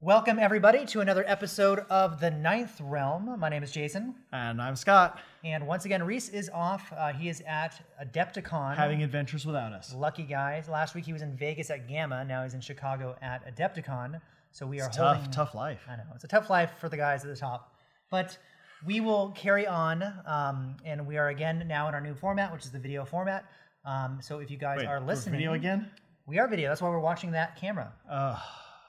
Welcome, everybody, to another episode of The Ninth Realm. My name is Jason. And I'm Scott, And once again, Reese is off. Uh, he is at Adepticon. having adventures without us. Lucky guys. Last week he was in Vegas at GAMA. Now he's in Chicago at Adepticon. So we are It's holding. tough, tough life. I know. It's a tough life for the guys at the top. But we will carry on. Um, and we are again now in our new format, which is the video format. Um, so if you guys Wait, are listening. video again? We are video. That's why we're watching that camera. Ugh,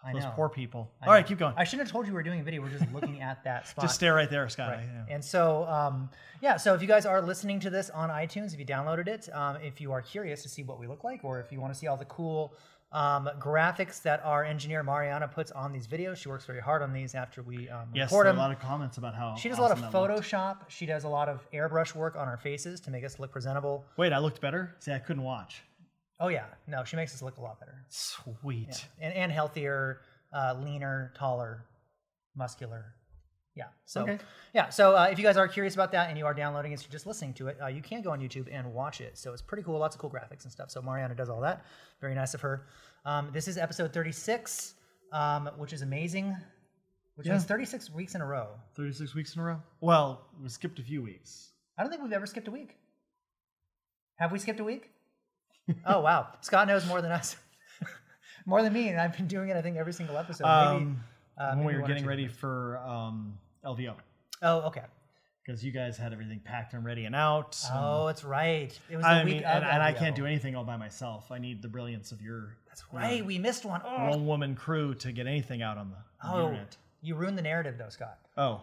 I those know. poor people. I All right, know. keep going. I shouldn't have told you we were doing a video. We're just looking at that spot. Just stare right there, Scott. Right. Know. And so, um, yeah, so if you guys are listening to this on iTunes, if you downloaded it, um, if you are curious to see what we look like, or if you want to see all the cool um, graphics that our engineer Mariana puts on these videos, she works very hard on these after we um, Yes, record are a lot of comments about how She does a lot of awesome. Photoshop. She does a lot of airbrush work on our faces to make us look presentable. Wait, I looked better? See, I couldn't watch. Oh yeah, no, she makes us look a lot better Sweet. and, and healthier, uh, leaner, taller, muscular. Yeah. So Okay. yeah. So uh, if you guys are curious about that and you are downloading it, so just listening to it, uh, you can go on YouTube and watch it. So it's pretty cool. Lots of cool graphics and stuff. So Mariana does all that. Very nice of her. Um, this is episode 36, um, which is amazing. Which Yeah. means 36 weeks in a row. 36 weeks in a row? Well, we skipped a few weeks. I don't think we've ever skipped a week. Have we skipped a week? Oh wow, Scott knows more than us, more than me, and I've been doing it. I think every single episode. Maybe, Um, uh, when maybe we were getting ready for um, LVO, Oh, okay. because you guys had everything packed and ready and out. Oh, it's right. It was the I week mean, of and, and I can't do anything all by myself. I need the brilliance of your That's right. We missed one. Oh, one woman crew to get anything out on the, on the oh internet. you ruined the narrative, though, Scott. Oh,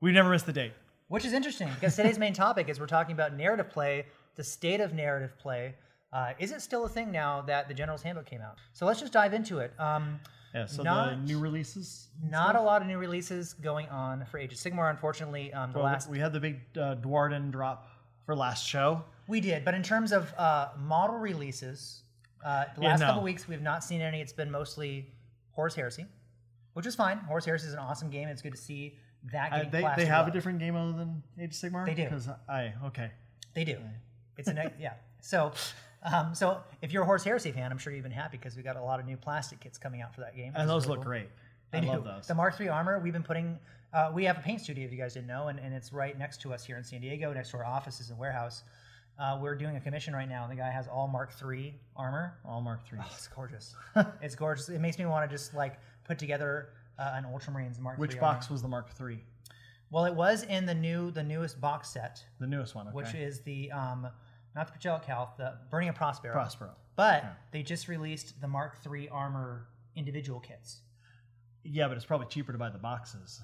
we never missed the date. Which is interesting because today's main topic is we're talking about narrative play, the state of narrative play. Uh, is it still a thing now that the General's Handbook came out? So let's just dive into it. Um, Yeah, so the new releases. not a lot of new releases going on for Age of Sigmar, unfortunately. Um, the Well, last we had the big uh, Duardin drop for last show. We did, but in terms of uh, model releases, uh, the Yeah, last no. couple weeks we've not seen any. It's been mostly Horus Heresy, which is fine. Horus Heresy is an awesome game. It's good to see that Uh, getting they they have a different game other than Age of Sigmar. They do. Because I okay. They do. It's a yeah. So, um, so if you're a Horus Heresy fan, I'm sure you've been happy because we got a lot of new plastic kits coming out for that game. And those really look cool. great. They I do. love those. The Mark III armor we've been putting. Uh, we have a paint studio if you guys didn't know, and, and it's right next to us here in San Diego, next to our offices and warehouse. Uh, we're doing a commission right now, and the guy has all Mark III armor. All Mark threes. It's gorgeous. it's gorgeous. It makes me want to just like put together uh, an Ultramarines Mark Which III box armor. was the Mark III? Well, it was in the new, the newest box set, The newest one. Okay. which is the um, not the Pajel Calth, the Burning of Prospero. Prospero. But they just released the Mark III armor individual kits, Yeah, but it's probably cheaper to buy the boxes.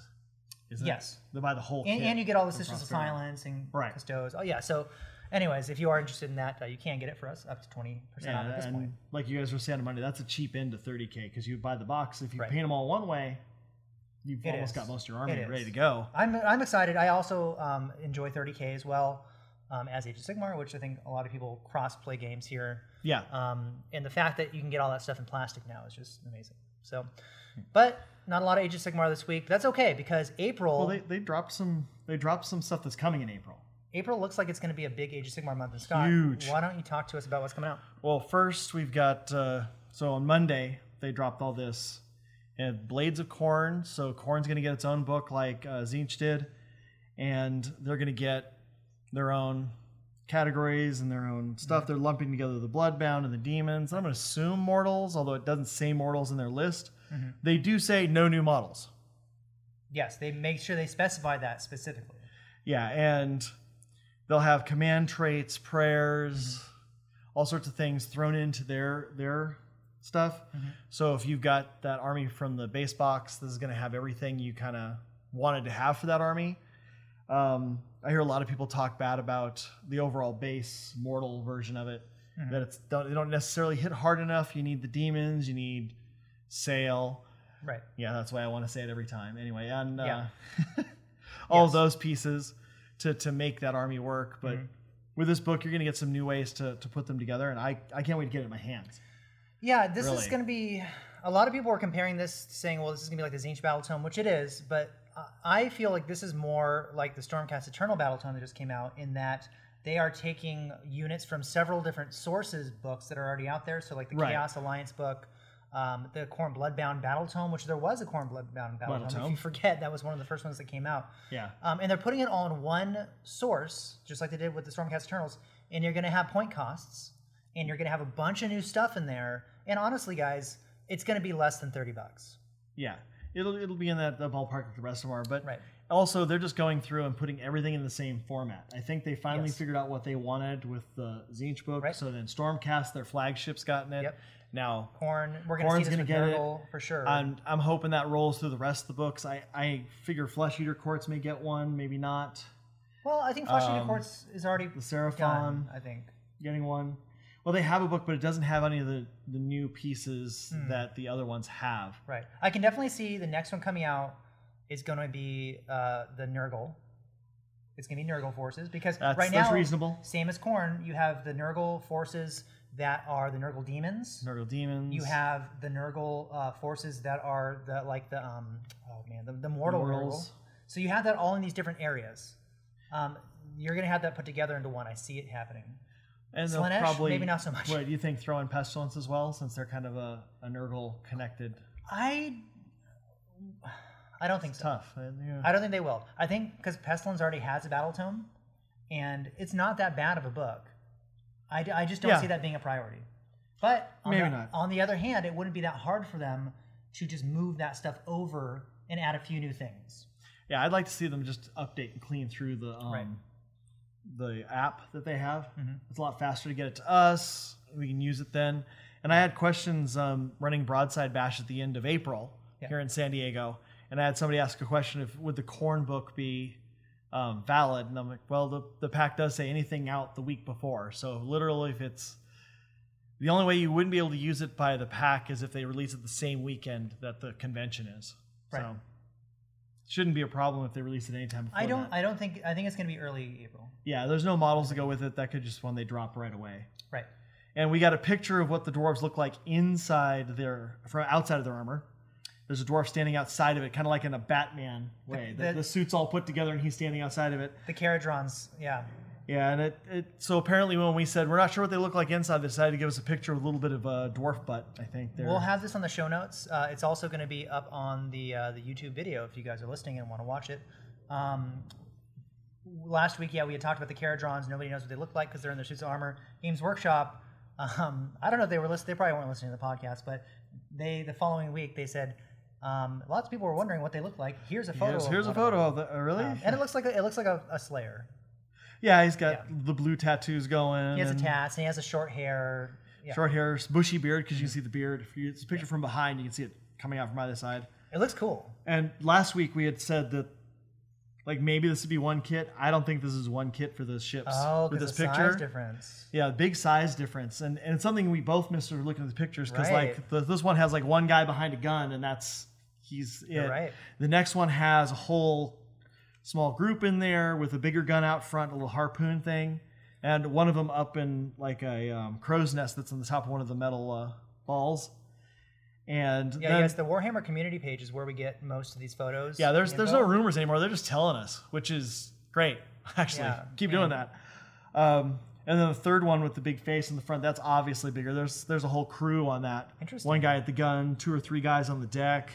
Isn't Yes. it? To buy the whole and, kit and you get all the Sisters of Silence and Right. Custos. Oh yeah. So, anyways, if you are interested in that, uh, you can get it for us up to twenty percent off at this and point. like you guys were saying on Monday, that's a cheap end to 30k because you buy the box. If you Right. paint them all one way, you've It almost is. got most of your army ready to go. I'm I'm excited. I also um, enjoy 30k as well um, as Age of Sigmar, which I think a lot of people cross play games here. Yeah. Um, and the fact that you can get all that stuff in plastic now is just amazing. So, but not a lot of Age of Sigmar this week. But That's okay because April well, they, they dropped some. They dropped some stuff that's coming in April. April looks like it's going to be a big Age of Sigmar month. And Scott, Huge. why don't you talk to us about what's coming out? Well, first we've got uh, so on Monday they dropped all this. And Blades of Khorne. So Khorne's going to get its own book like uh, Tzeentch did, and they're going to get their own categories and their own stuff. They're lumping together the Bloodbound and the Demons. I'm going to assume Mortals, although it doesn't say Mortals in their list. Mm-hmm. They do say no new models. Yes, they make sure they specify that specifically. Yeah, and they'll have command traits, prayers, mm-hmm. all sorts of things thrown into their their stuff. Mm-hmm. So if you've got that army from the base box, this is going to have everything you kind of wanted to have for that army. Um, I hear a lot of people talk bad about the overall base mortal version of it. That it's don't, they don't necessarily hit hard enough. You need the demons. You need sail. Right. Yeah, that's why I want to say it every time. Anyway, and uh, Yeah. all Yes. those pieces to to make that army work. But Mhm. with this book, you're going to get some new ways to, to put them together, and I, I can't wait to get it in my hands. Yeah, this is going to be. A lot of people are comparing this, saying, "Well, this is going to be like the Tzeentch Battle Tome," which it is. But I feel like this is more like the Stormcast Eternal Battle Tome that just came out, in that they are taking units from several different sources books that are already out there. So, like the Right. Chaos Alliance book, um, the Khorne Bloodbound Battle Tome, which there was a Khorne Bloodbound Battle Battle Tome. If you forget, that was one of the first ones that came out. Yeah. Um, and they're putting it all in one source, just like they did with the Stormcast Eternals. And you're going to have point costs, and you're going to have a bunch of new stuff in there. And honestly, guys, it's going to be less than thirty bucks. Yeah, it'll it'll be in that the ballpark that the rest of them are, but Right. also they're just going through and putting everything in the same format. I think they finally Yes. figured out what they wanted with the Tzeentch book. Right. So then Stormcast, their flagship's gotten it. Yep. Now Khorne, we're going to Khorne's see this gonna get it. For sure. I'm I'm hoping that rolls through the rest of the books. I I figure Flesh Eater Courts may get one, maybe not. well, I think Flesh Eater um, Courts is already The Seraphon. I think. getting one. Well, they have a book, but it doesn't have any of the the new pieces Hmm. that the other ones have. Right. I can definitely see the next one coming out is going to be uh, the Nurgle. It's going to be Nurgle forces because That's- right now, reasonable. same as Khorne, you have the Nurgle forces that are the Nurgle demons. Nurgle Demons. You have the Nurgle uh, forces that are the like the um oh man the, the mortal Nurgle. So you have that all in these different areas. Um, you're gonna have that put together into one. I see it happening. And they'll Slaanesh, probably maybe not so much. What do you think? Throw in Pestilens as well, since they're kind of a, a Nurgle connected. I I don't think so. Tough. yeah. I don't think they will. I think because Pestilens already has a battle tome, and it's not that bad of a book. I, I just don't Yeah. see that being a priority. But on Maybe the, not. On the other hand, it wouldn't be that hard for them to just move that stuff over and add a few new things. yeah, I'd like to see them just update and clean through the um, Right. The app that they have. Mhm. It's a lot faster to get it to us. We can use it then. And I had questions um, running Broadside Bash at the end of April Yeah. here in San Diego, and I had somebody ask a question: If would the Khorne book be um, valid? And I'm like, well, the the pack does say anything out the week before, so literally, if it's the only way you wouldn't be able to use it by the pack is if they release it the same weekend that the convention is. Right. So shouldn't be a problem if they release it anytime before I don't. that. I don't think. I think it's going to be early April. Yeah, there's no models to go with it. That could just one they drop right away. Right. And we got a picture of what the dwarves look like inside their, from outside of their armor. There's a dwarf standing outside of it, kind of like in a Batman way. The, the- the suit's all put together, and he's standing outside of it. The Kharadrons. Yeah. Yeah, and it, it so apparently when we said we're not sure what they look like inside, they decided to give us a picture with a little bit of a dwarf butt. I think there. We'll have this on the show notes. Uh, it's also going to be up on the uh, the YouTube video if you guys are listening and want to watch it. Um, last week, yeah, we had talked about the Kharadrons. Nobody knows what they look like because they're in their suits of armor. Games Workshop. Um, I don't know if they were listening. They probably weren't listening to the podcast, but they the following week they said um, lots of people were wondering what they look like. Here's a photo. Here's, of here's a photo of the. Uh, really? Um, and it looks like a, it looks like a, a Slayer. Yeah, he's got yeah. the blue tattoos going. He has a tats and he has a short hair. Yeah. Short hair, bushy beard, because you can see the beard. If you, it's a picture from behind, you can see it coming out from either side. It looks cool. And last week we had said that, like maybe this would be one kit. I don't think this is one kit for those ships Oh, because this the picture. size difference. Yeah, big size difference, and and it's something we both missed when looking at the pictures because Right. like the, this one has like one guy behind a gun, and that's he's it. right. The next one has a whole small group in there with a bigger gun out front, a little harpoon thing, and one of them up in like a um, crow's nest that's on the top of one of the metal uh, balls. And Yeah, then- yes, the Warhammer community page is where we get most of these photos. yeah, there's there's info. no rumors anymore. They're just telling us, which is great. Actually, Yeah, keep doing and- that. Um, and then the third one with the big face in the front, that's obviously bigger. There's there's a whole crew on that. Interesting. One guy at the gun, two or three guys on the deck,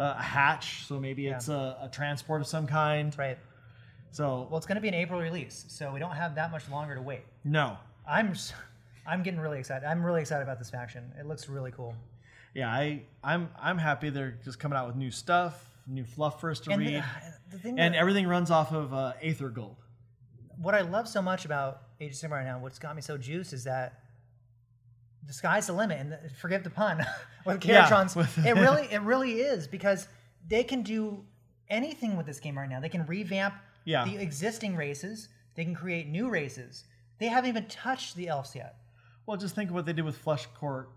uh, a hatch, so maybe Yeah. it's a, a transport of some kind. Right. So Well, it's going to be an April release, so we don't have that much longer to wait. no, I'm I'm getting really excited. I'm really excited about this faction. It looks really cool. yeah, I I'm I'm happy they're just coming out with new stuff, new fluff for us to And read, the, the and that- everything runs off of uh, Aether Gold. what I love so much about Age of Sigmar right now, what's got me so juiced is that the sky's the limit, and the, forgive the pun with Yeah, Kharadrons. with- it really, it really is because they can do anything with this game right now. They can revamp Yeah. the existing races. They can create new races. They haven't even touched the elves yet. Well, just think of what they did with Flesh Court,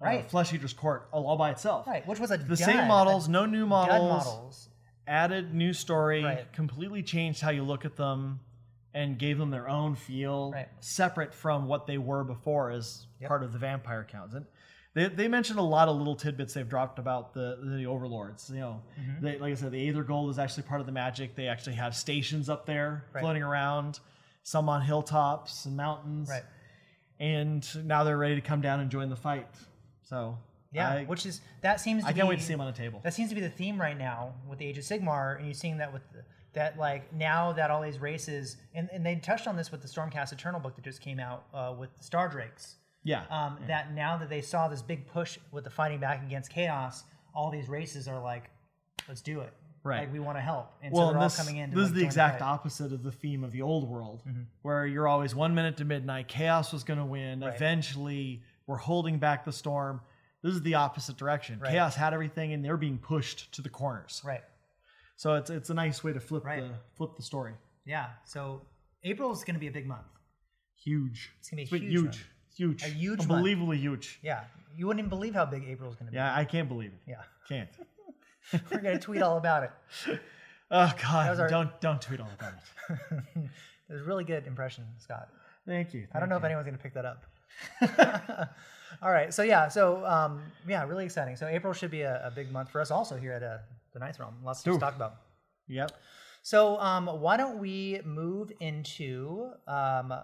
uh, Right. Flesh Eater's Court, all, by itself. Right, which was a The dud, same models, no new models, models. added new story, Right. completely changed how you look at them. And gave them their own feel, Right. separate from what they were before as Yep. part of the vampire counts. And they, they mentioned a lot of little tidbits they've dropped about the the overlords. You know, Mm-hmm. they, like I said, the Aether Gold is actually part of the magic. They actually have stations up there Right. floating around, some on hilltops and mountains. Right. And now they're ready to come down and join the fight. So Yeah, I, which is that seems. To I can't be, wait to see them on the table. That seems to be the theme right now with the Age of Sigmar, and you're seeing that with the, that like now that all these races and, and they touched on this with the Stormcast Eternal book that just came out uh, with the Star Drakes. Yeah. Um, That now that they saw this big push with the fighting back against chaos, all these races are like, let's do it. Right. Like we want to help, and well, so they're and all this, coming in. To, this like, is the exact opposite of the theme of the old world, Mm-hmm. where you're always one minute to midnight. Chaos was going to win. Right. Eventually, we're holding back the storm. This is the opposite direction. Right. Chaos had everything, and they're being pushed to the corners. Right. So it's it's a nice way to flip Right. the flip the story. Yeah. So April is going to be a big month. Huge. It's gonna be a huge huge. month. Huge. A huge month. Unbelievably huge. Yeah. You wouldn't even believe how big April is going to be. Yeah, I can't believe it. Yeah. Can't. We're going to tweet all about it. Oh God! our- Don't don't tweet all about it. It was a really good impression, Scott. Thank you. I don't know thank if anyone's going to pick that up. All right. So yeah. So um, yeah, really exciting. So April should be a, a big month for us also here at uh, the Ninth Realm. Lots to talk about. Yep. So um, why don't we move into um,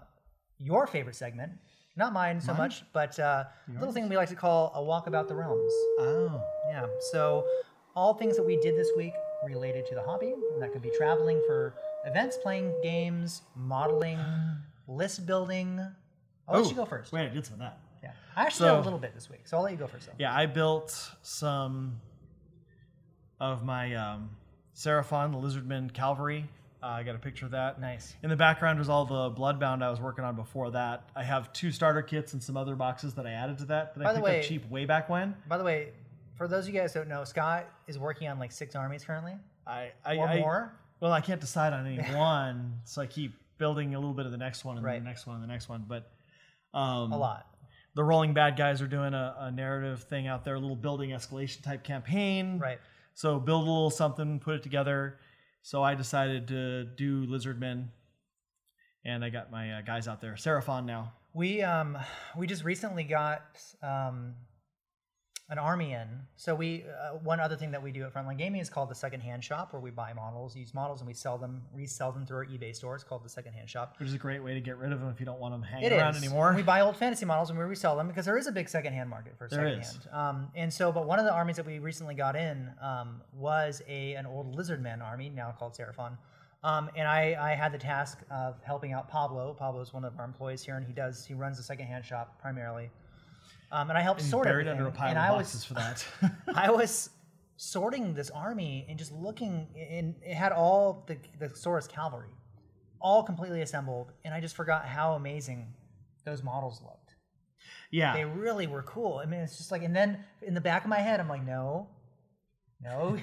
your favorite segment? Not mine so much, but uh, a little thing we like to call a walk about the realms. Oh. Yeah. So all things that we did this week related to the hobby. And that could be traveling for events, playing games, modeling, list building. I'll let Oh, you go first. Wait, I did some of that. Yeah. I actually know a little bit this week, so I'll let you go first. Though. Yeah, I built some of my um, Seraphon, the Lizardman Cavalry. Uh, I got a picture of that. Nice. In the background was all the Bloodbound I was working on before that. I have two starter kits and some other boxes that I added to that that By I the picked way- up cheap way back when. By the way, for those of you guys who don't know, Scott is working on like six armies currently, I, I, or I more. Well, I can't decide on any one, so I keep building a little bit of the next one and Right. then the next one and the next one. But um, A lot. The Rolling Bad guys are doing a, a narrative thing out there, a little building escalation type campaign. Right. So build a little something, put it together. So I decided to do Lizardmen, and I got my uh, guys out there. Seraphon now. We um we just recently got um an army in. So we uh, one other thing that we do at Frontline Gaming is called the Second Hand Shop, where we buy models, use models, and we sell them, resell them through our eBay store. It's called the Second Hand Shop. Which is a great way to get rid of them if you don't want them hanging It around is. anymore. We buy old fantasy models and we resell them because there is a big secondhand market for There secondhand. Um, and so, but one of the armies that we recently got in um, was a an old Lizardman army, now called Seraphon. Um, and I, I had the task of helping out Pablo. Pablo is one of our employees here, and he does he runs the secondhand shop primarily. Um, and I helped And sort buried everything. under a pile and of I boxes was for that. I was sorting this army and just looking, and it had all the the Saurus cavalry, all completely assembled, and I just forgot how amazing those models looked. yeah. They really were cool. I mean, it's just like, and then in the back of my head, I'm like, no, no,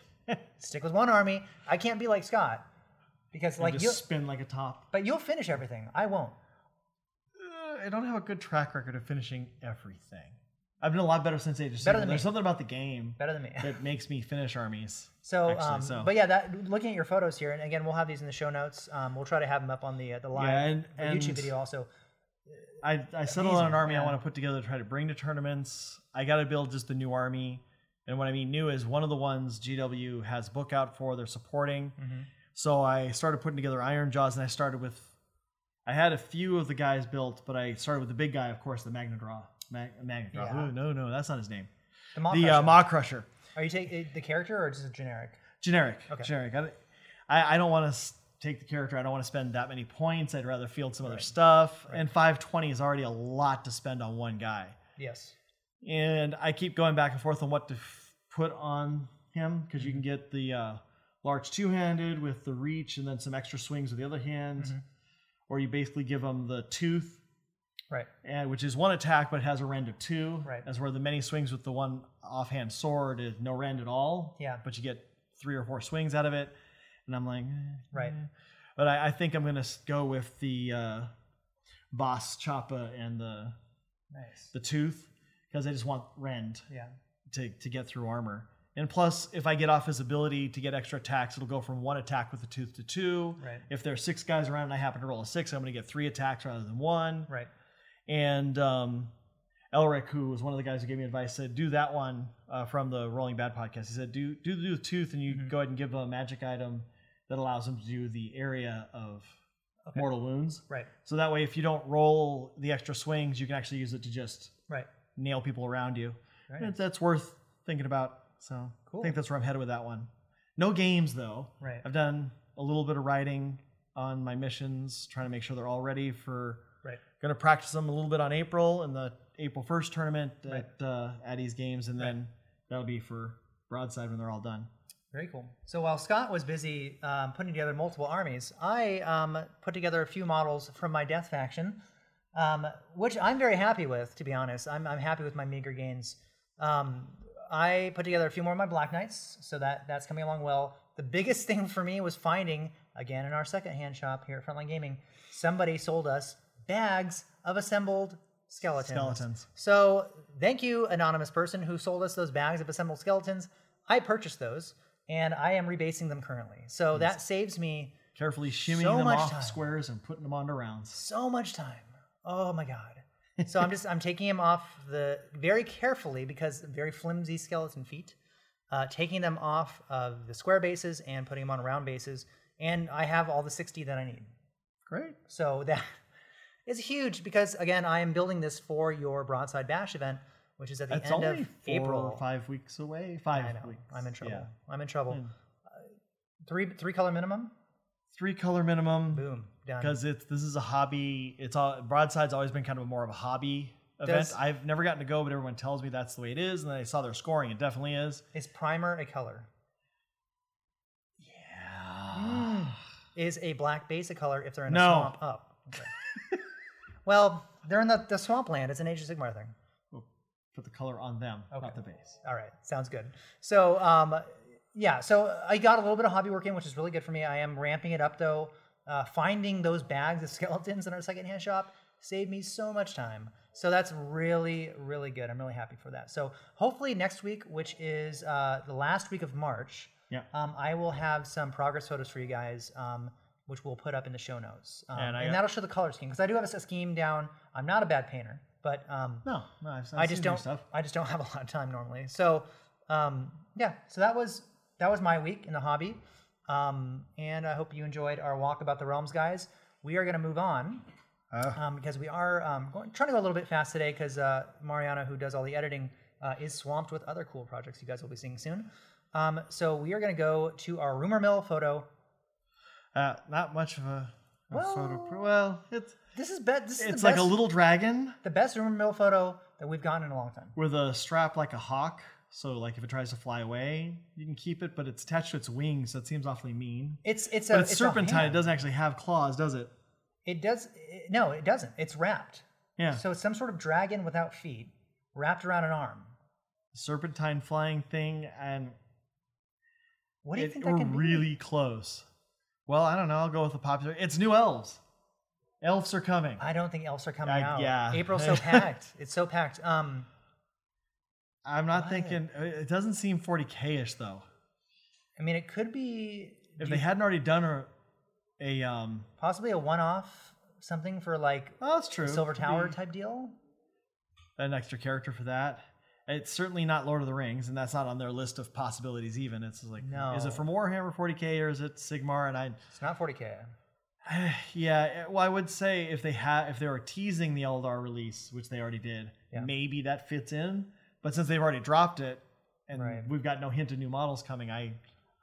stick with one army. I can't be like Scott because like like you, spin like a top. but you'll finish everything. I won't. Uh, I don't have a good track record of finishing everything. I've been a lot better since Age of Better Sigmar. than There's me. something about the game Better than me. that makes me finish armies. So, actually, um, so. but yeah, that looking at your photos here, and again, we'll have these in the show notes. Um, we'll try to have them up on the uh, the live Yeah, and- the YouTube video also. I, I settled on an army I want to put together to try to bring to tournaments. I got to build just the new army. And what I mean new is one of the ones GW has book out for, they're supporting. Mm-hmm. So I started putting together Ironjawz and I started with, I had a few of the guys built, but I started with the big guy, of course, the Magna Draw. Mag, Magna Draw. Yeah. No, no, that's not his name. The Maw the Crusher. uh, Maw Crusher. Are you taking the character or just a generic? Generic. Okay. Generic. I, I, don't want to take the character. I don't want to spend that many points. I'd rather field some other stuff. And 520 is already a lot to spend on one guy. Yes. And I keep going back and forth on what to f- put on him because you can get the uh, large two handed with the reach and then some extra swings with the other hand. Mm-hmm. Or you basically give them the tooth, Right. and, which is one attack but it has a rend of two. Right. As where the many swings with the one offhand sword is no rend at all. Yeah. But you get three or four swings out of it. And I'm like, eh, Right. eh. But I, I think I'm going to go with the uh, boss Choppa and the Nice. the tooth because I just want rend Yeah. to, to get through armor. And plus, if I get off his ability to get extra attacks, it'll go from one attack with the tooth to two. Right. If there's six guys around and I happen to roll a six, I'm going to get three attacks rather than one. Right. And um, Elric, who was one of the guys who gave me advice, said do that one uh, from the Rolling Bad podcast. He said do do the do with tooth, and you Mm-hmm. go ahead and give them a magic item that allows them to do the area of mortal wounds. Right. So that way, if you don't roll the extra swings, you can actually use it to just Right. nail people around you. Very And. That's worth thinking about. So Cool. I think that's where I'm headed with that one. No games though. Right. I've done a little bit of writing on my missions, trying to make sure they're all ready for. Right. Going to practice them a little bit on April in the April 1st tournament Right. at uh, Addie's games, and then that'll be for Broadside when they're all done. Very cool. So while Scott was busy um, putting together multiple armies, I um, put together a few models from my Death faction, um, which I'm very happy with, to be honest. I'm, I'm happy with my meager gains. I put together a few more of my Black Knights, so that that's coming along well. The biggest thing for me was finding, again in our secondhand shop here at Frontline Gaming, somebody sold us bags of assembled skeletons. Skeletons. So thank you, anonymous person who sold us those bags of assembled skeletons. I purchased those, and I am rebasing them currently. So that saves me Carefully shimmying So them much off time. squares and putting them onto rounds. so much time. Oh my god. So I'm just I'm taking them off the very carefully because very flimsy skeleton feet, uh, taking them off of the square bases and putting them on round bases, and I have all the 60 that I need. Great. So that is huge because again I am building this for your Broadside Bash event, which is at the That's end only of four April. five weeks away. Five I know. weeks. I'm in trouble. Yeah. I'm in trouble. Hmm. Uh, three three color minimum. Three color minimum. Boom. Done. because it's this is a hobby. It's all broadside's always been kind of more of a hobby event. Does- I've never gotten to go, but everyone tells me that's the way it is. And then I saw their scoring; it definitely is. is primer a color? Yeah. Is a black base a color if they're in a No. swamp? Up. Okay. well, they're in the, the swamp land. It's an Age of Sigmar thing. We'll put the color on them, Okay. not the base. All right, sounds good. So, um, yeah, so I got a little bit of hobby work in, which is really good for me. I am ramping it up though. Uh, finding those bags of skeletons in our secondhand shop saved me so much time. So that's really, really good. I'm really happy for that. So hopefully next week, which is uh, the last week of March, Yeah. um, I will have some progress photos for you guys, um, which we'll put up in the show notes, um, And and, got- that'll show the color scheme because I do have a scheme down. I'm not a bad painter, but um, No, no, I've, I've I just don't. stuff. I just don't have a lot of time normally. So, um, yeah. So that was that was my week in the hobby, um, and I hope you enjoyed our walk about the realms, guys. We are going to move on Uh, um, because we are um, going, trying to go a little bit fast today because uh, Mariana, who does all the editing, uh, is swamped with other cool projects you guys will be seeing soon. Um, so we are going to go to our rumor mill photo. uh, not much of a, a Well- photo. Well, it's This is be- this is it's like best, a little dragon the best rumor mill photo that we've gotten in a long time. with a strap like a hawk. So, like, if it tries to fly away, you can keep it, but it's attached to its wings, so it seems awfully mean. It's it's a But it's, a serpentine. It doesn't actually have claws, does it? It does. It, no, it doesn't. It's wrapped. Yeah. So it's some sort of dragon without feet, wrapped around an arm. serpentine flying thing, and What do you it, think we're that be? really close. Well, I don't know. I'll go with the popular. It's new elves. Elves are coming. I don't think elves are coming I- out. yeah. April's so packed. It's so packed. Um, I'm not What? thinking. uh, It doesn't seem 40k-ish though. I mean, it could be If they hadn't already done a, a um, possibly a one-off something for like oh, that's true. Silver Tower be type deal. An extra character for that. It's certainly not Lord of the Rings, and that's not on their list of possibilities. Even it's like, is No. it from Warhammer 40k or is it Sigmar? And I, It's not 40k. yeah, well, I would say if they had, if they were teasing the Eldar release, which they already did, Yeah. maybe that fits in. But since they've already dropped it, and Right. we've got no hint of new models coming, I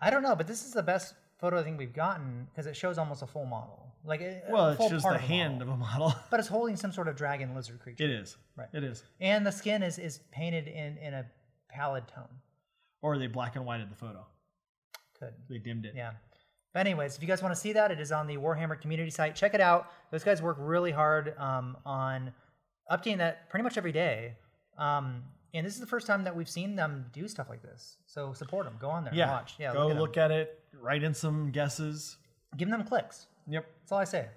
I don't know, but this is the best photo I think we've gotten because it shows almost a full model, like well, it's just the of hand model. of a model. but it's holding some sort of dragon lizard creature. it is, Right. It is. and the skin is is painted in in a pallid tone. Or they black and whited the photo. Could They dimmed it. Yeah. But anyways, if you guys want to see that, it is on the Warhammer community site. Check it out. Those guys work really hard um, on updating that pretty much every day. Um, and this is the first time that we've seen them do stuff like this. So support them. Go on there. Yeah. Watch. Yeah. Go look, at look at it. Write in some guesses. Give them clicks. Yep. That's all I say.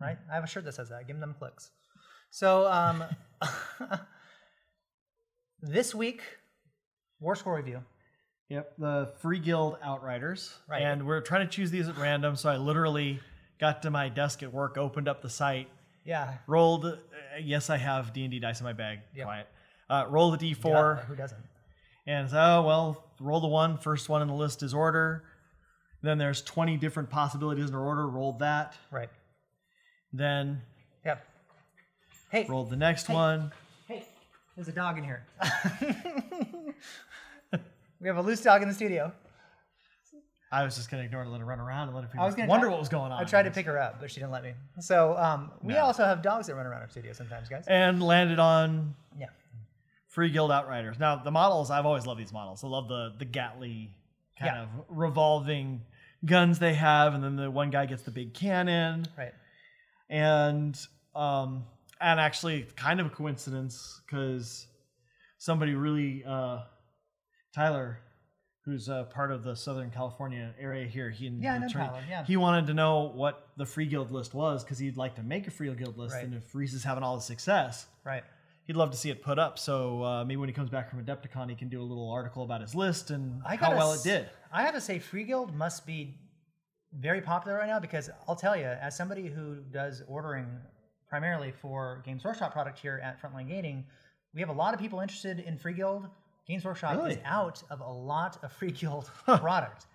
Right? I have a shirt that says that. Give them clicks. So um, this week, Warscroll review. Yep, the Free Guild Outriders. Right. And we're trying to choose these at random, so I literally got to my desk at work, opened up the site, Yeah. rolled. Uh, yes, I have D and D dice in my bag. Yep. Quiet. Uh, roll the D four, Duh, who doesn't? and so, oh well, roll the one. First one in the list is order. Then there's 20 different possibilities in order. Roll that. Right. Then Yep. Hey. Roll the next Hey. one. Hey. There's a dog in here. we have a loose dog in the studio. I was just gonna ignore it and let it run around and let it I was gonna wonder try- what was going on. I tried to pick her up, but she didn't let me. So um, we No. also have dogs that run around our studio sometimes, guys. and landed on Yeah. Free Guild Outriders. Now the models, I've always loved these models. I love the the Gatly kind Yeah. of revolving guns they have, and then the one guy gets the big cannon, Right. and um, and actually kind of a coincidence because somebody really uh, Tyler. Who's uh, part of the Southern California area here? He Yeah, know Tyler, yeah. He wanted to know what the Free Guild list was because he'd like to make a Free Guild list, Right. and if Reese is having all the success, Right. He'd love to see it put up. So uh, maybe when he comes back from Adepticon, he can do a little article about his list and I how well it did. I have to say, Free Guild must be very popular right now because I'll tell you, as somebody who does ordering primarily for Games Workshop product here at Frontline Gaming, we have a lot of people interested in Free Guild. Games Workshop is out of a lot of Free Guild product.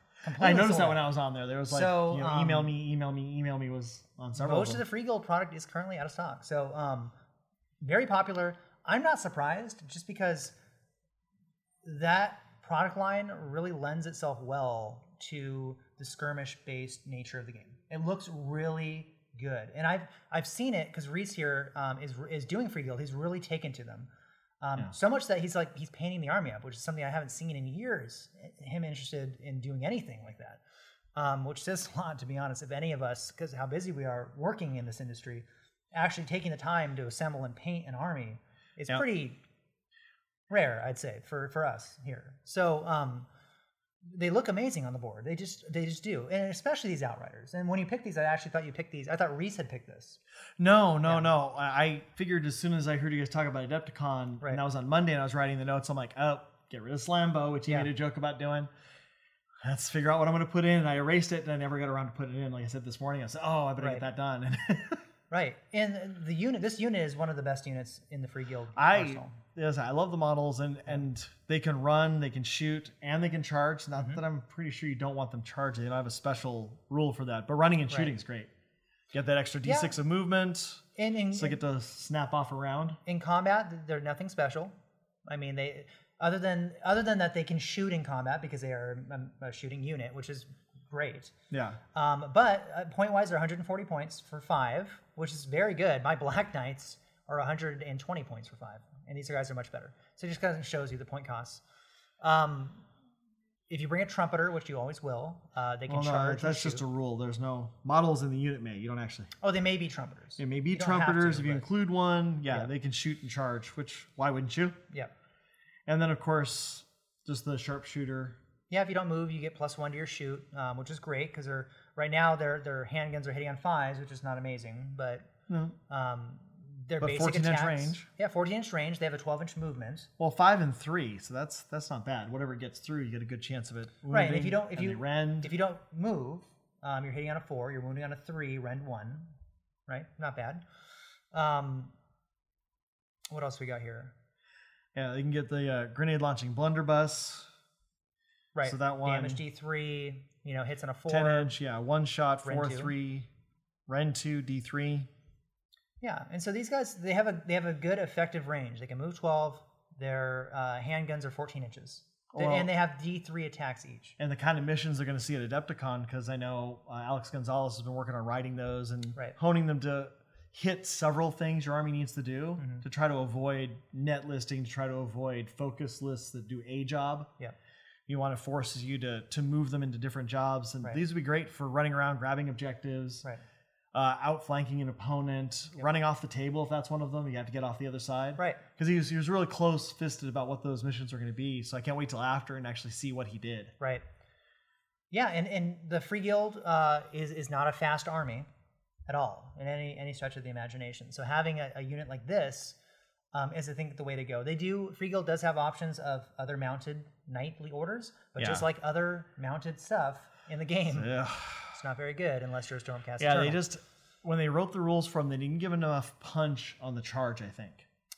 I noticed that when. I was on there. There was like, So, you know, um, email me, email me, email me was on several Most of of the Free Guild product is currently out of stock. So, um, very popular. I'm not surprised just because that product line really lends itself well to the skirmish based nature of the game. It looks really good. And I've I've seen it because Reese here um, is is doing Free Guild. He's really taken to them. Um, Yeah. So much that he's like he's painting the army up, which is something I haven't seen in years. Him interested in doing anything like that um, which says a lot, to be honest. If any of us, because how busy we are working in this industry, actually taking the time to assemble and paint an army is Yeah. pretty rare, I'd say, for for us here. So um, they look amazing on the board. They just they just do, and especially these outriders. And when you pick these, I actually thought you picked these. I thought Reese had picked this. No, no, Yeah. no. I figured as soon as I heard you guys talk about Adepticon, Right. and that was on Monday, and I was writing the notes, I'm like, oh, get rid of Slambo, which he Yeah. made a joke about doing. Let's figure out what I'm going to put in. And I erased it, and I never got around to putting it in. Like I said this morning, I said, oh, I better Right. get that done. Right, and the unit, this unit is one of the best units in the free guild I arsenal. yes, I love the models and and they can run, they can shoot, and they can charge. Not Mm-hmm. that I'm pretty sure you don't want them charging. They don't have a special rule for that. But running and Right. shooting is great. Get that extra D6 of movement, And in, so get to snap off around. in combat they're nothing special i mean they other than other than that they can shoot in combat because they are a, a shooting unit which is great Yeah. um, but uh, point wise they're 140 points for five which is very good my black knights are 120 points for five and these guys are much better so it just kind of shows you the point costs um, if you bring a trumpeter which you always will uh, they can Well, no, charge that's just a rule. There's no models in the unit may. You don't actually. oh they may be trumpeters It may be You trumpeters to, if you include one. Yeah, Yeah. they can shoot and charge. Which why wouldn't you? yeah And then of course, just the sharpshooter. Yeah, if you don't move, you get plus one to your shoot, um, which is great because they're right now their their handguns are hitting on fives, which is not amazing, but No. um, their But basic 14 inch range. Yeah, 14 inch range. They have a 12 inch movement. Well, five and three, so that's that's not bad. Whatever gets through, you get a good chance of it. Right, and if you don't if you rend. if you don't move, um, you're hitting on a four. You're wounding on a three, rend one. Right, not bad. Um, what else we got here? yeah, they can get the uh, grenade launching blunderbuss, Right, So that one- damage D three. You know, hits on a four. ten inch, yeah, one shot, Ren four two. three, Ren two, D three. Yeah, and so these guys they have a they have a good effective range. They can move twelve. Their uh, handguns are fourteen inches, Well- and they have D three attacks each. and the kind of missions they're going to see at Adepticon because I know uh, Alex Gonzalez has been working on writing those and Right. honing them to hit several things your army needs to do Mm-hmm. to try to avoid net listing, to try to avoid focus lists that do a job. Yeah, You want to force you to to move them into different jobs, and Right. these would be great for running around, grabbing objectives, right, uh, outflanking an opponent, running off the table if that's one of them. You have to get off the other side, right. Because he was he was really close fisted about what those missions are going to be. So I can't wait till after and actually see what he did. Right. Yeah, and, and the Free Guild uh, is is not a fast army at all in any any stretch of the imagination. So having a, a unit like this um, is I think the way to go. They do Free Guild does have options of other mounted knightly orders, but just like other mounted stuff in the game, it's not very good unless you're a Stormcast. Yeah, they just when they wrote the rules for them, they didn't give enough punch on the charge. I think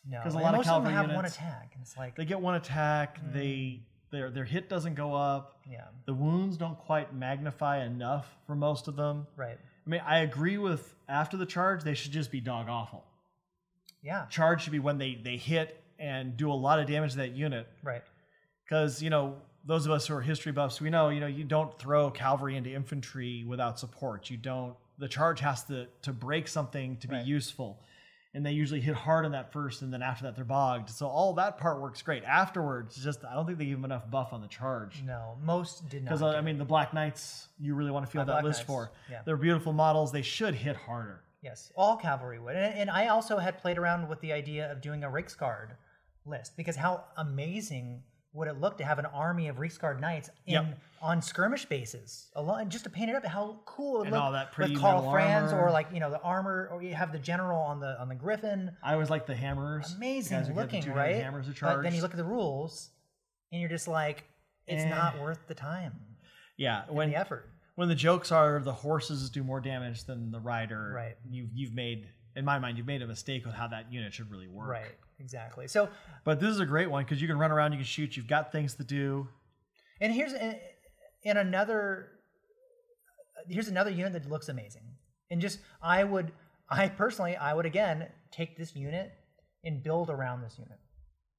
no, because a lot of most of them cavalry have one attack, and it's like they get one attack. Mm. They their their hit doesn't go up. yeah, The wounds don't quite magnify enough for most of them. right, I mean, I agree with after the charge, they should just be dog awful. Yeah, Charge should be when they they hit and do a lot of damage to that unit. right, Because you know those of us who are history buffs, we know you know you don't throw cavalry into infantry without support. You don't. The charge has to to break something to be Right. useful, and they usually hit hard on that first, and then after that they're bogged. So all that part works great. Afterwards, just I don't think they give them enough buff on the charge. no, most did not. Because do I mean, the Black Knights, you really want to feel Uh, that Black list Knights, for. yeah. They're beautiful models. They should hit harder. Yes, all cavalry would. And, and I also had played around with the idea of doing a Reiksguard list because how amazing would it look to have an army of Reiksguard knights in Yep. on skirmish bases alone, just to paint it up. How cool it would And look all that pretty with metal Franz armor. or like you know the armor, or you have the general on the on the Griffin. I always like the hammers. Amazing guys who get the looking, right? Hammers to But then you look at the rules, and you're just like, it's Eh. not worth the time yeah, when the effort. When the jokes are the horses do more damage than the rider, Right. You've you've made, in my mind, you've made a mistake with how that unit should really work. Right, exactly. So But this is a great one because you can run around, you can shoot, you've got things to do. And here's and another here's another unit that looks amazing. And just I would I personally I would again take this unit and build around this unit.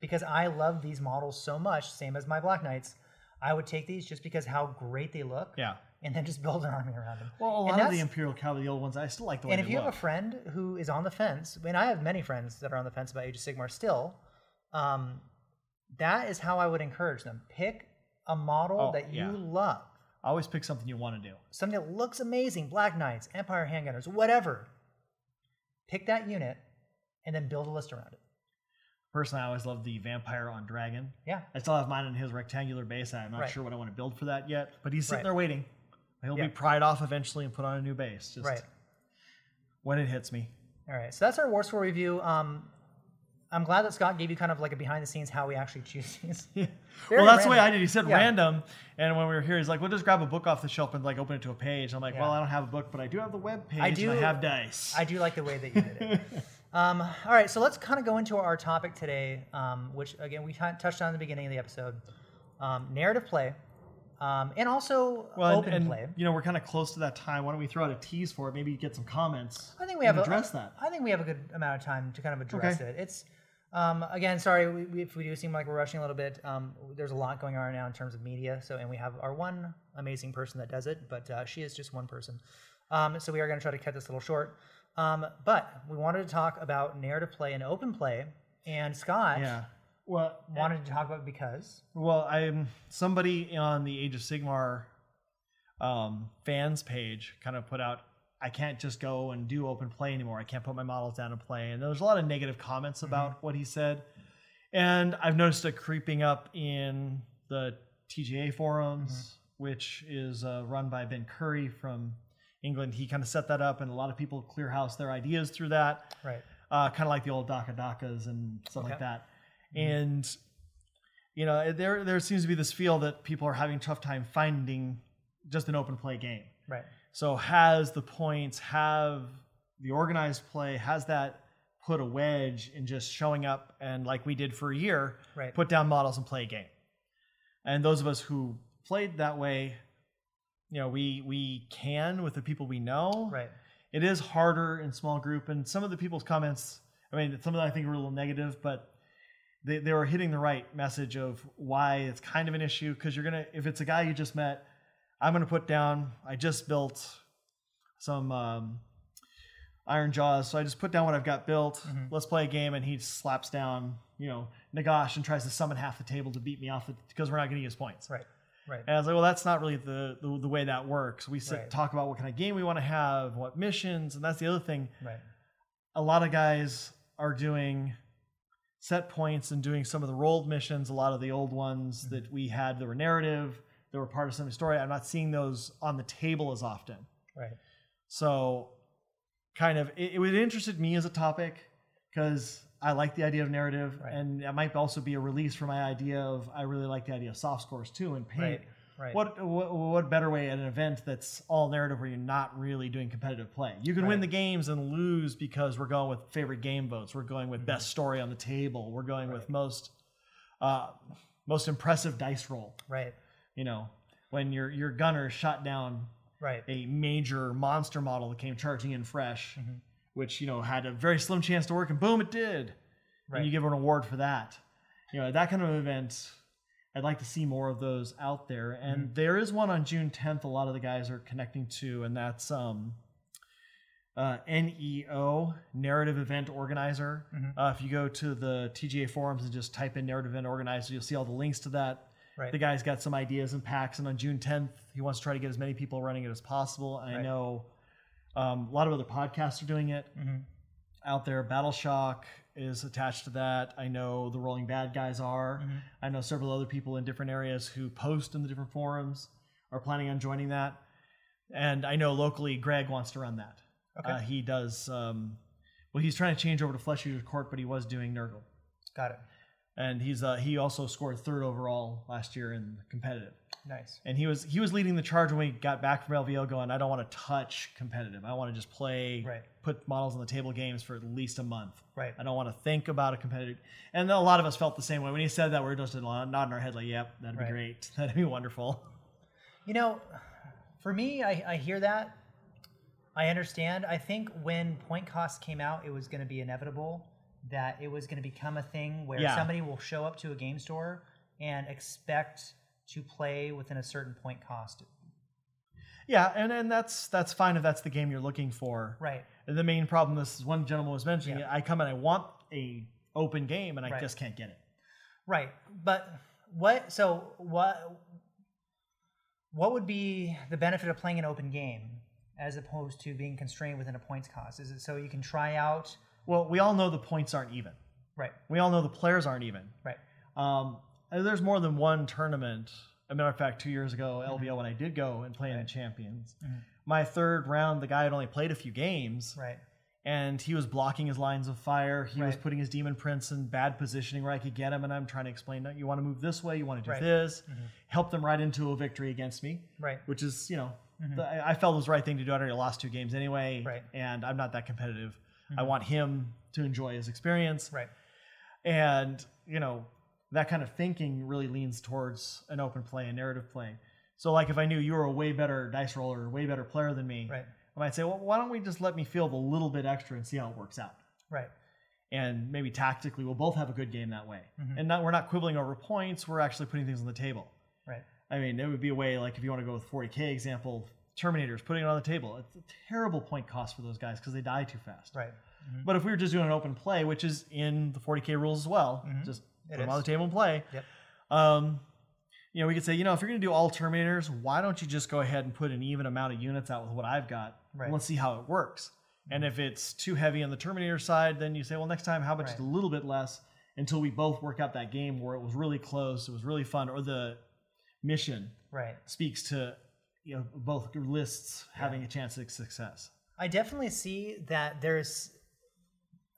Because I love these models so much, same as my Black Knights. I would take these just because how great they look. Yeah. And then just build an army around them. Well, a lot of the Imperial Cavalry, the old ones, I still like the way and if you look. have a friend who is on the fence, and I have many friends that are on the fence about Age of Sigmar still, um, that is how I would encourage them. Pick a model Oh, that you yeah. love. Always pick something you want to do. something that looks amazing, Black Knights, Empire Handgunners, whatever. Pick that unit and then build a list around it. Personally, I always love the Vampire on Dragon. Yeah. I still have mine in his rectangular base. I'm not Right. sure what I want to build for that yet, but he's sitting Right. there waiting. He'll Yeah. be pried off eventually and put on a new base. Just Right. when it hits me. All right. So that's our Warscroll review. Um, I'm glad that Scott gave you kind of like a behind the scenes how we actually choose these. Very well, that's the way. I did. He said Yeah. random, and when we were here, he's like, "Well, just grab a book off the shelf and like open it to a page." I'm like, Yeah. "Well, I don't have a book, but I do have the web page. I do- And I have dice." I do like the way that you did it. um, all right, so let's kind of go into our topic today, um, which again we touched on in the beginning of the episode: um, narrative play, um, and also well, open and, play. you know, we're kind of close to that time. Why don't we throw out a tease for it? Maybe get some comments. I think we and have address a, that. I think we have a good amount of time to kind of address Okay. it. It's um, again, sorry we, we, if we do seem like we're rushing a little bit. Um, there's a lot going on right now in terms of media. So, and we have our one amazing person that does it, but uh, she is just one person. Um, so we are going to try to cut this a little short. Um, but we wanted to talk about narrative play and open play, and Scott Yeah. Well, wanted to talk about because Well, I'm somebody on the Age of Sigmar um, fans page kind of put out. I can't just go and do open play anymore. I can't put my models down and play. And there's a lot of negative comments about what he said. And I've noticed it creeping up in the TGA forums, which is uh, run by Ben Curry from England. He kind of set that up, and a lot of people clear house their ideas through that right, uh, kind of like the old Dakka Dakkas and stuff like that. Mm-hmm. And you know, there there seems to be this feel that people are having a tough time finding just an open play game. right, So has the points, have the organized play, has that put a wedge in just showing up and like we did for a year, Right. put down models and play a game. And those of us who played that way, you know, we we can with the people we know right, it is harder in small group and some of the people's comments i mean some of them i think were a little negative but they, they were hitting the right message of why it's kind of an issue because you're gonna if it's a guy you just met i'm gonna put down i just built some um, Ironjawz so i just put down what i've got built let's play a game and he slaps down you know nagash and tries to summon half the table to beat me off because we're not gonna use points right, right, and I was like, well, that's not really the the, the way that works. We sit, Right. talk about what kind of game we want to have, what missions, and that's the other thing. right, A lot of guys are doing set points and doing some of the rolled missions. A lot of the old ones Mm-hmm. that we had that were narrative, that were part of some story. I'm not seeing those on the table as often. right, So, kind of, it, it would interested me as a topic because I like the idea of narrative, Right. and it might also be a release for my idea of I really like the idea of soft scores too and paint. Right, right. What, what what better way at an event that's all narrative where you're not really doing competitive play? You can win the games and lose because we're going with favorite game votes. We're going with best story on the table. We're going with most uh, most impressive dice roll. Right. You know, when your your gunner shot down Right. a major monster model that came charging in fresh, Mm-hmm. which you know had a very slim chance to work, and boom, it did. Right. And you give an award for that. You know that kind of event. I'd like to see more of those out there, and Mm-hmm. there is one on June 10th. A lot of the guys are connecting to, and that's um, uh, NEO Narrative Event Organizer. Mm-hmm. Uh, if you go to the TGA forums and just type in Narrative Event Organizer, you'll see all the links to that. Right. The guy's got some ideas and packs, and on June 10th, he wants to try to get as many people running it as possible. And I know um, a lot of other podcasts are doing it Mhm. out there. Battle Shock is attached to that. I know the Rolling Bad guys are. Mm-hmm. I know several other people in different areas who post in the different forums are planning on joining that. And I know locally, Greg wants to run that. Okay. Uh, he does. Um, well, he's trying to change over to Flesh Eater Court, but he was doing Nurgle, Got it. and he's uh, he also scored third overall last year in competitive. Nice. And he was he was leading the charge when we got back from LVO, going, I don't want to touch competitive. I want to just play, Right. put models on the table games for at least a month. Right. I don't want to think about a competitive. And a lot of us felt the same way when he said that. We are just nodding our head like, "Yep, that'd be great. That'd be wonderful." You know, for me, I, I hear that. I understand. I think when point cost came out, it was going to be inevitable that it was going to become a thing where Yeah. somebody will show up to a game store and expect to play within a certain point cost. Yeah, and and that's that's fine if that's the game you're looking for. Right. The main problem, this is one gentleman was mentioning. Yeah. I come and I want a open game, and I Right. just can't get it. Right. But what so what what would be the benefit of playing an open game as opposed to being constrained within a points cost? Is it so you can try out Well, we all know the points aren't even. Right. We all know the players aren't even. Right. Um, there's more than one tournament. As a matter of fact, two years ago, mm-hmm. LVO, when I did go and play in the champions, mm-hmm. my third round, the guy had only played a few games, Right. and he was blocking his lines of fire. He was putting his demon prince in bad positioning where I could get him, and I'm trying to explain, that you want to move this way, you want to do Right. this, mm-hmm. help them right into a victory against me, Right. which is, you know, the, I I felt it was the right thing to do. I'd already lost two games anyway, Right. and I'm not that competitive. I want him to enjoy his experience Right. and you know that kind of thinking really leans towards an open play and narrative play so like if i knew you were a way better dice roller way better player than me Right. i might say well why don't we just let me field a little bit extra and see how it works out Right. and maybe tactically we'll both have a good game that way Mm-hmm. and not, we're not quibbling over points we're actually putting things on the table Right. i mean it would be a way like if you want to go with 40k example terminators putting it on the table it's a terrible point cost for those guys because they die too fast Right. but if we were just doing an open play, which is in the 40k rules as well, just Mm-hmm. It put them on the table and play. Yep. Um, you know, we could say, you know, if you're going to do all Terminators, why don't you just go ahead and put an even amount of units out with what I've got? and Right. let's see how it works. And if it's too heavy on the Terminator side, then you say, well, next time, how about just a little bit less until we both work out that game where it was really close, it was really fun, or the mission Right. speaks to you know both lists having a chance at success. I definitely see that there's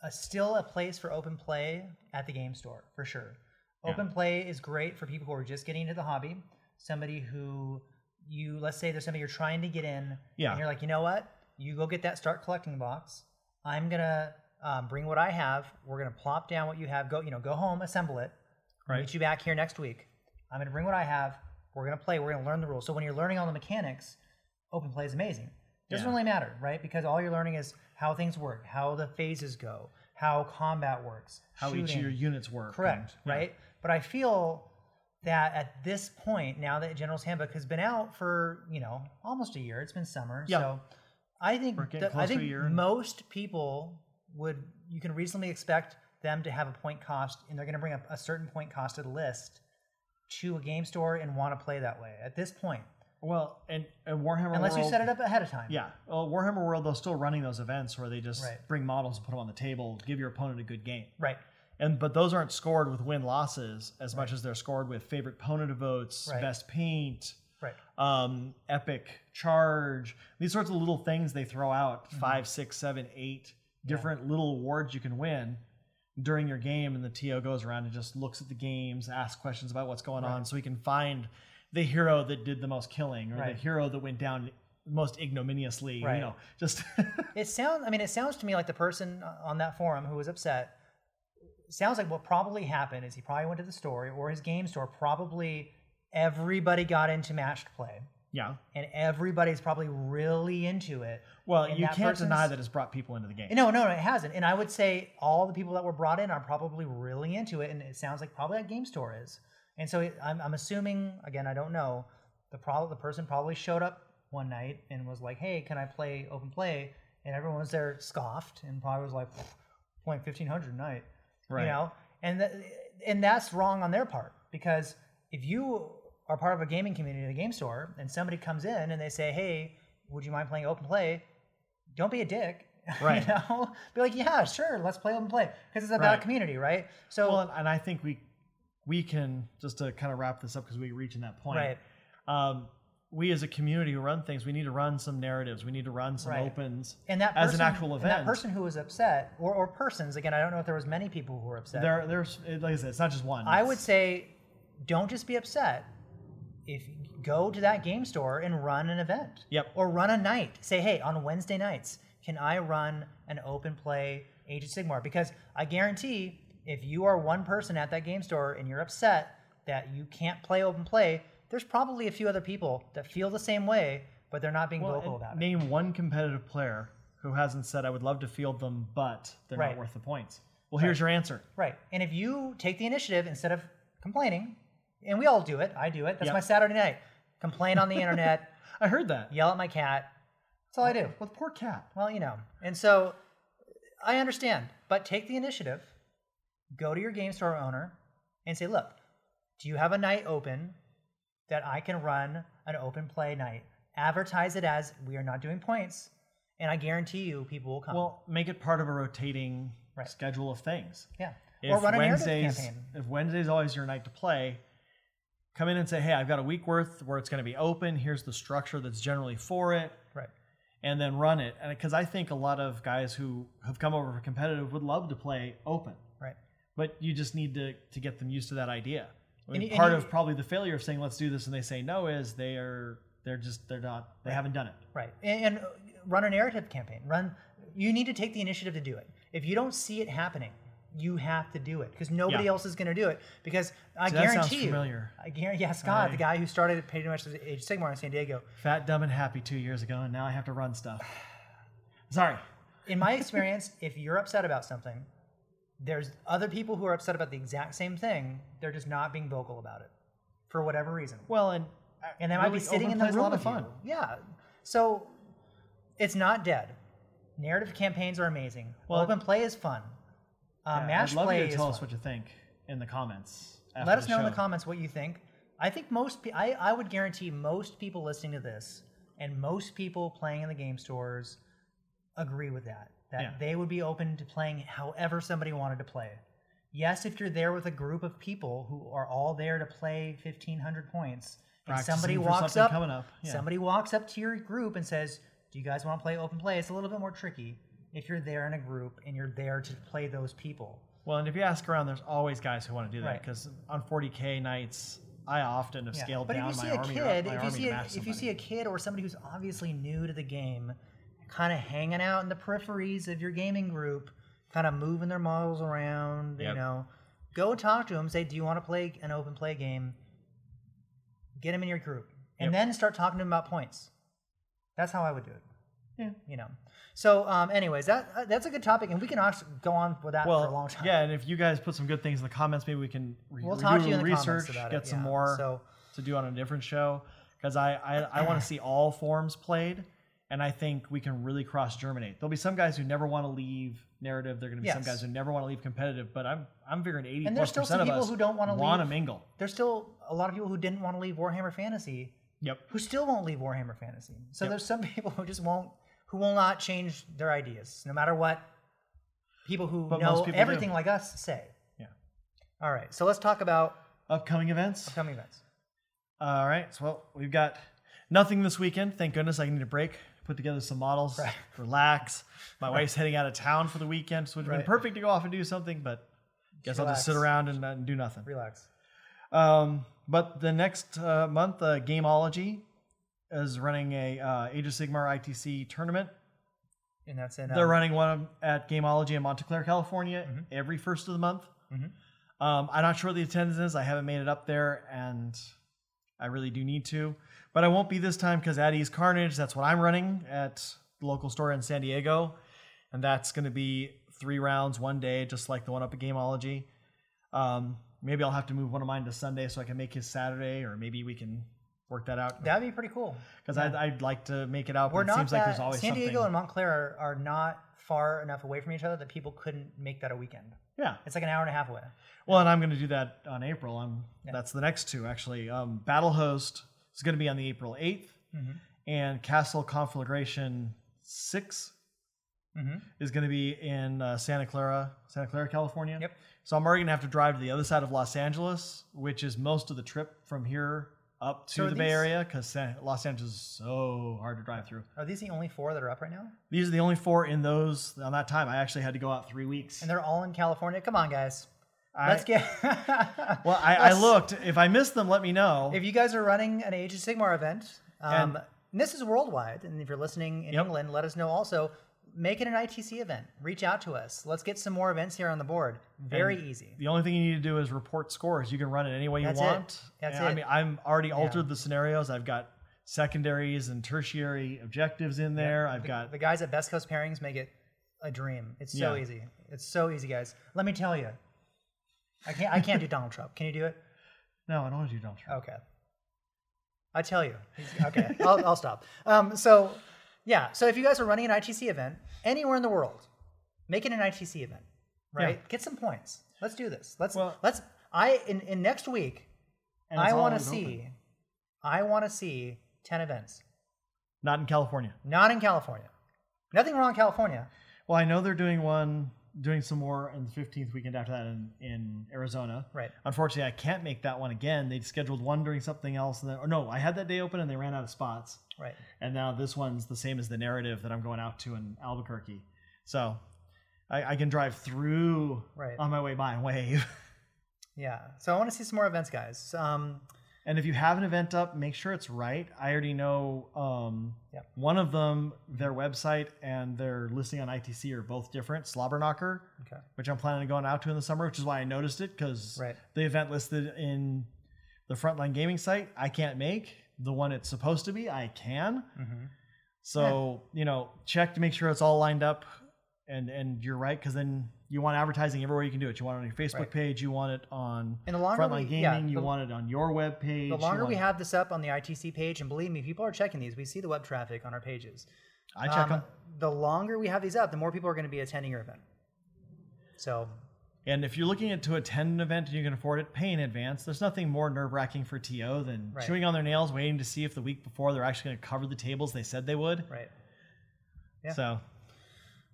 a, still a place for open play at the game store for sure. Open play is great for people who are just getting into the hobby. Somebody who you let's say there's somebody you're trying to get in, Yeah. and you're like, you know what? You go get that start collecting box. I'm gonna um, bring what I have. We're gonna plop down what you have. Go, you know, go home, assemble it. Right. Meet you back here next week. I'm gonna bring what I have. We're gonna play. We're gonna learn the rules. So when you're learning all the mechanics, open play is amazing. Doesn't Yeah. really matter, right? Because all you're learning is how things work, how the phases go, how combat works, How each of your units work. Correct, and- yeah. right? But I feel that at this point, now that General's Handbook has been out for you know almost a year, it's been summer, Yeah. so I think getting I think most people would you can reasonably expect them to have a point cost, and they're going to bring up a certain point costed list to a game store and want to play that way. At this point, Well, and, and Warhammer unless you set it up ahead of time, Yeah, well, Warhammer World, they're still running those events where they just Right. bring models and put them on the table, give your opponent a good game. right, And but those aren't scored with win losses as much as they're scored with favorite opponent votes, Right. best paint, right, um, epic charge. These sorts of little things they throw out Mm-hmm. five, six, seven, eight different little awards you can win during your game, and the TO goes around and just looks at the games, asks questions about what's going on, so he can find the hero that did the most killing or Right. the hero that went down most ignominiously. Right. You know, just It sounds. I mean, it sounds to me like the person uh, on that forum who was upset. Sounds like what probably happened is he probably went to the store or his game store. Probably everybody got into matched play, yeah. and everybody's probably really into it. Well, And you can't deny that it's brought people into the game. No, no, no, it hasn't. And I would say all the people that were brought in are probably really into it, and it sounds like probably that game store is. And so it, I'm, I'm assuming again, I don't know. The pro- the person probably showed up one night and was like, "Hey, can I play open play?" And everyone was there scoffed and probably was like, "Playing 1500 a night," Right. you know. And th- and that's wrong on their part because if you are part of a gaming community in a game store and somebody comes in and they say, "Hey, would you mind playing open play?" Don't be a dick. Right. you know, be like, yeah, sure, let's play open play because it's about Right. a community, right? So, Well, and I think we we can just to kind of wrap this up because we're reaching that point. Right. Um, we as a community who run things, we need to run some narratives. We need to run some Right. opens and that as person, an actual event. that person who was upset, or, or persons, again, I don't know if there was many people who were upset. there, there's like I said, it's not just one. I would say, don't just be upset. If go to that game store and run an event. Yep. Or run a night. Say, hey, on Wednesday nights, can I run an open play Age of Sigmar? Because I guarantee, if you are one person at that game store and you're upset that you can't play open play, there's probably a few other people that feel the same way, but they're not being Well, vocal about it. name one competitive player who hasn't said, "I would love to field them, but they're Right. not worth the points." Well, here's your answer. Right. And if you take the initiative instead of complaining, and we all do it, I do it. That's Yep. my Saturday night. Complain on the internet, I heard that. yell at my cat. That's all I do. Well, poor cat. Well, you know. And so I understand, but take the initiative, go to your game store owner and say, look, do you have a night open that I can run an open play night? Advertise it as we are not doing points, and I guarantee you people will come. Well, make it part of a rotating Right. schedule of things. yeah. If or run a Wednesdays, campaign. if Wednesday's always your night to play, come in and say, "Hey, I've got a week worth where it's going to be open. Here's the structure that's generally for it." Right. and then run it. And because I think a lot of guys who have come over for competitive would love to play open. But you just need to to get them used to that idea. I mean, And you- and part of probably the failure of saying let's do this and they say no is they are they're just they're not they haven't done it. Right. And, and run a narrative campaign. Run. You need to take the initiative to do it. If you don't see it happening, you have to do it because nobody Yeah. else is going to do it. Because I sounds guarantee you, familiar. I guarantee, yeah, Scott, the guy who started pretty much the Age of Sigmar in San Diego. Fat, dumb, and happy two years ago, and now I have to run stuff. Sorry. In my experience, if you're upset about something, there's other people who are upset about the exact same thing. They're just not being vocal about it for whatever reason. Well, and and they might be sitting in the room a lot of with fun. you. Yeah. So it's not dead. Narrative campaigns are amazing. Well, Open play is fun. Uh, Yeah, match I'd love play you to tell fun. what you think in the comments. Let us know in the comments what you think. I think most, pe- I, I would guarantee most people listening to this and most people playing in the game stores agree with that. That Yeah. they would be open to playing however somebody wanted to play. Yes, if you're there with a group of people who are all there to play 1500 points, and somebody walks up, coming up, yeah. somebody walks up to your group and says, "Do you guys want to play open play?" It's a little bit more tricky if you're there in a group and you're there to play those people. Well, and if you ask around, there's always guys who want to do that Right. because on 40k nights, I often have Yeah. scaled but down if you see my a army. kid, my if you see a, if you see a kid or somebody who's obviously new to the game, kind of hanging out in the peripheries of your gaming group, kind of moving their models around, you know, go talk to them. Say, "Do you want to play an open play game?" Get them in your group, and Yep. then start talking to them about points. That's how I would do it. Yeah. You know. So, um, anyways, that uh, that's a good topic, and we can also go on with that well, for a long time. yeah, and if you guys put some good things in the comments, maybe we can re- We'll talk a to you in little the comments research, about get it, some yeah. more So- to do on a different show because I I, I want to see all forms played, and I think we can really cross germinate. There'll be some guys who never want to leave narrative. There are going to be some guys who never want to leave competitive, but I'm I'm figuring 80 And plus there's still percent some of people us who don't want to leave. mingle. There's still a lot of people who didn't want to leave Warhammer Fantasy Yep. who still won't leave Warhammer Fantasy. So Yep. there's some people who just won't, who will not change their ideas, no matter what people who But know people do. everything like us say. Yeah. All right, so let's talk about Upcoming events. upcoming events. All right. So well, we've got nothing this weekend. Thank goodness I need a break. Put together some models, Right. relax. My wife's heading out of town for the weekend, so it would have Right. been perfect to go off and do something, but guess I'll just sit around and, uh, do nothing. Relax. Um, but the next uh, month, uh, Gameology is running a uh, Age of Sigmar ITC tournament. And that's in. They're um, running one at Gameology in Montclair, California, Mm-hmm. every first of the month. Um, I'm not sure what the attendance is. I haven't made it up there, and I really do need to. But I won't be this time because at East Carnage, that's what I'm running at the local store in San Diego, and that's going to be three rounds one day, just like the one up at Gameology. Um, maybe I'll have to move one of mine to Sunday so I can make his Saturday, or maybe we can work that out. That'd be pretty cool. Because I'd, I'd like to make it out, We're it not seems that, like there's always San Diego something. and Montclair are, are not far enough away from each other that people couldn't make that a weekend. yeah. It's like an hour and a half away. Well, and I'm going to do that on April. I'm that's the next two actually. Um, Battle Host is going to be on the April 8th, Mm-hmm. and Castle Conflagration 6 Mm-hmm. is going to be in uh, Santa Clara, Santa Clara, California. Yep. So I'm already going to have to drive to the other side of Los Angeles, which is most of the trip from here up to So the Bay Area because Los Angeles is so hard to drive through. Are these the only four that are up right now? These are the only four in those on that time. I actually had to go out three weeks. And they're all in California. Come on, guys. Let's get. well, I, I looked. If I missed them, let me know. If you guys are running an Age of Sigmar event, um, And- and this is worldwide, and if you're listening in Yep. England, let us know also. Make it an ITC event. Reach out to us. Let's get some more events here on the board. Very easy. The only thing you need to do is report scores. You can run it any way you That's it. want. That's And I mean, I'm already altered the scenarios. I've got secondaries and tertiary objectives in there. I've got The guys at Best Coast Pairings make it a dream. It's so Yeah. easy. It's so easy, guys. Let me tell you. I can't. I can't do Donald Trump. Can you do it? no, I don't want to do Donald Trump. Okay. I tell you. Okay, I'll, I'll stop. Um, so, yeah. So if you guys are running an ITC event anywhere in the world, make it an ITC event, right? Yeah. Get some points. Let's do this. Let's Well- let's. I in, in next week, I want to see. open. I want to see ten events. Not in California. Not in California. Nothing wrong in California. Well, I know they're doing one, doing some more in the 15th weekend after that in, in Arizona. Right. Unfortunately, I can't make that one again. They scheduled one during something else. And then, or no, I had that day open and they ran out of spots. Right. And now this one's the same as the narrative that I'm going out to in Albuquerque. So I, I can drive through Right. on my way by and wave. Yeah. So I want to see some more events, guys. Um, and if you have an event up, make sure it's right. I already know um, Yep. one of them, their website and their listing on ITC are both different. Slobberknocker, okay. which I'm planning on going out to in the summer, which is why I noticed it because Right. the event listed in the Frontline Gaming site I can't make. The one it's supposed to be, I can. Mm-hmm. So you know, check to make sure it's all lined up, and and you're right because then you want advertising everywhere you can do it. You want it on your Facebook Right. page, you want it on And the longer Frontline we- Gaming, yeah, you the- want it on your web page. The longer we have this up on the ITC page, and believe me, people are checking these. We see the web traffic on our pages. I check Um, them. The longer we have these up, the more people are going to be attending your event. So, And if you're looking to attend an event and you can afford it, pay in advance. There's nothing more nerve wracking for TO than Right. chewing on their nails, waiting to see if the week before they're actually going to cover the tables they said they would. right. Yeah. So,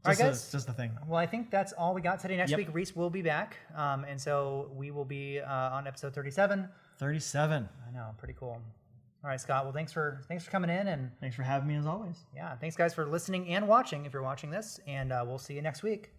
All right, just, guys. just a thing. Well, I think that's all we got today. Next Yep. week, Reese will be back. Um, and so we will be uh, on episode 37. 37. I know, pretty cool. All right, Scott. Well, thanks for thanks for coming in, and Thanks for having me as always. yeah, thanks guys for listening and watching. If you're watching this, and uh, we'll see you next week.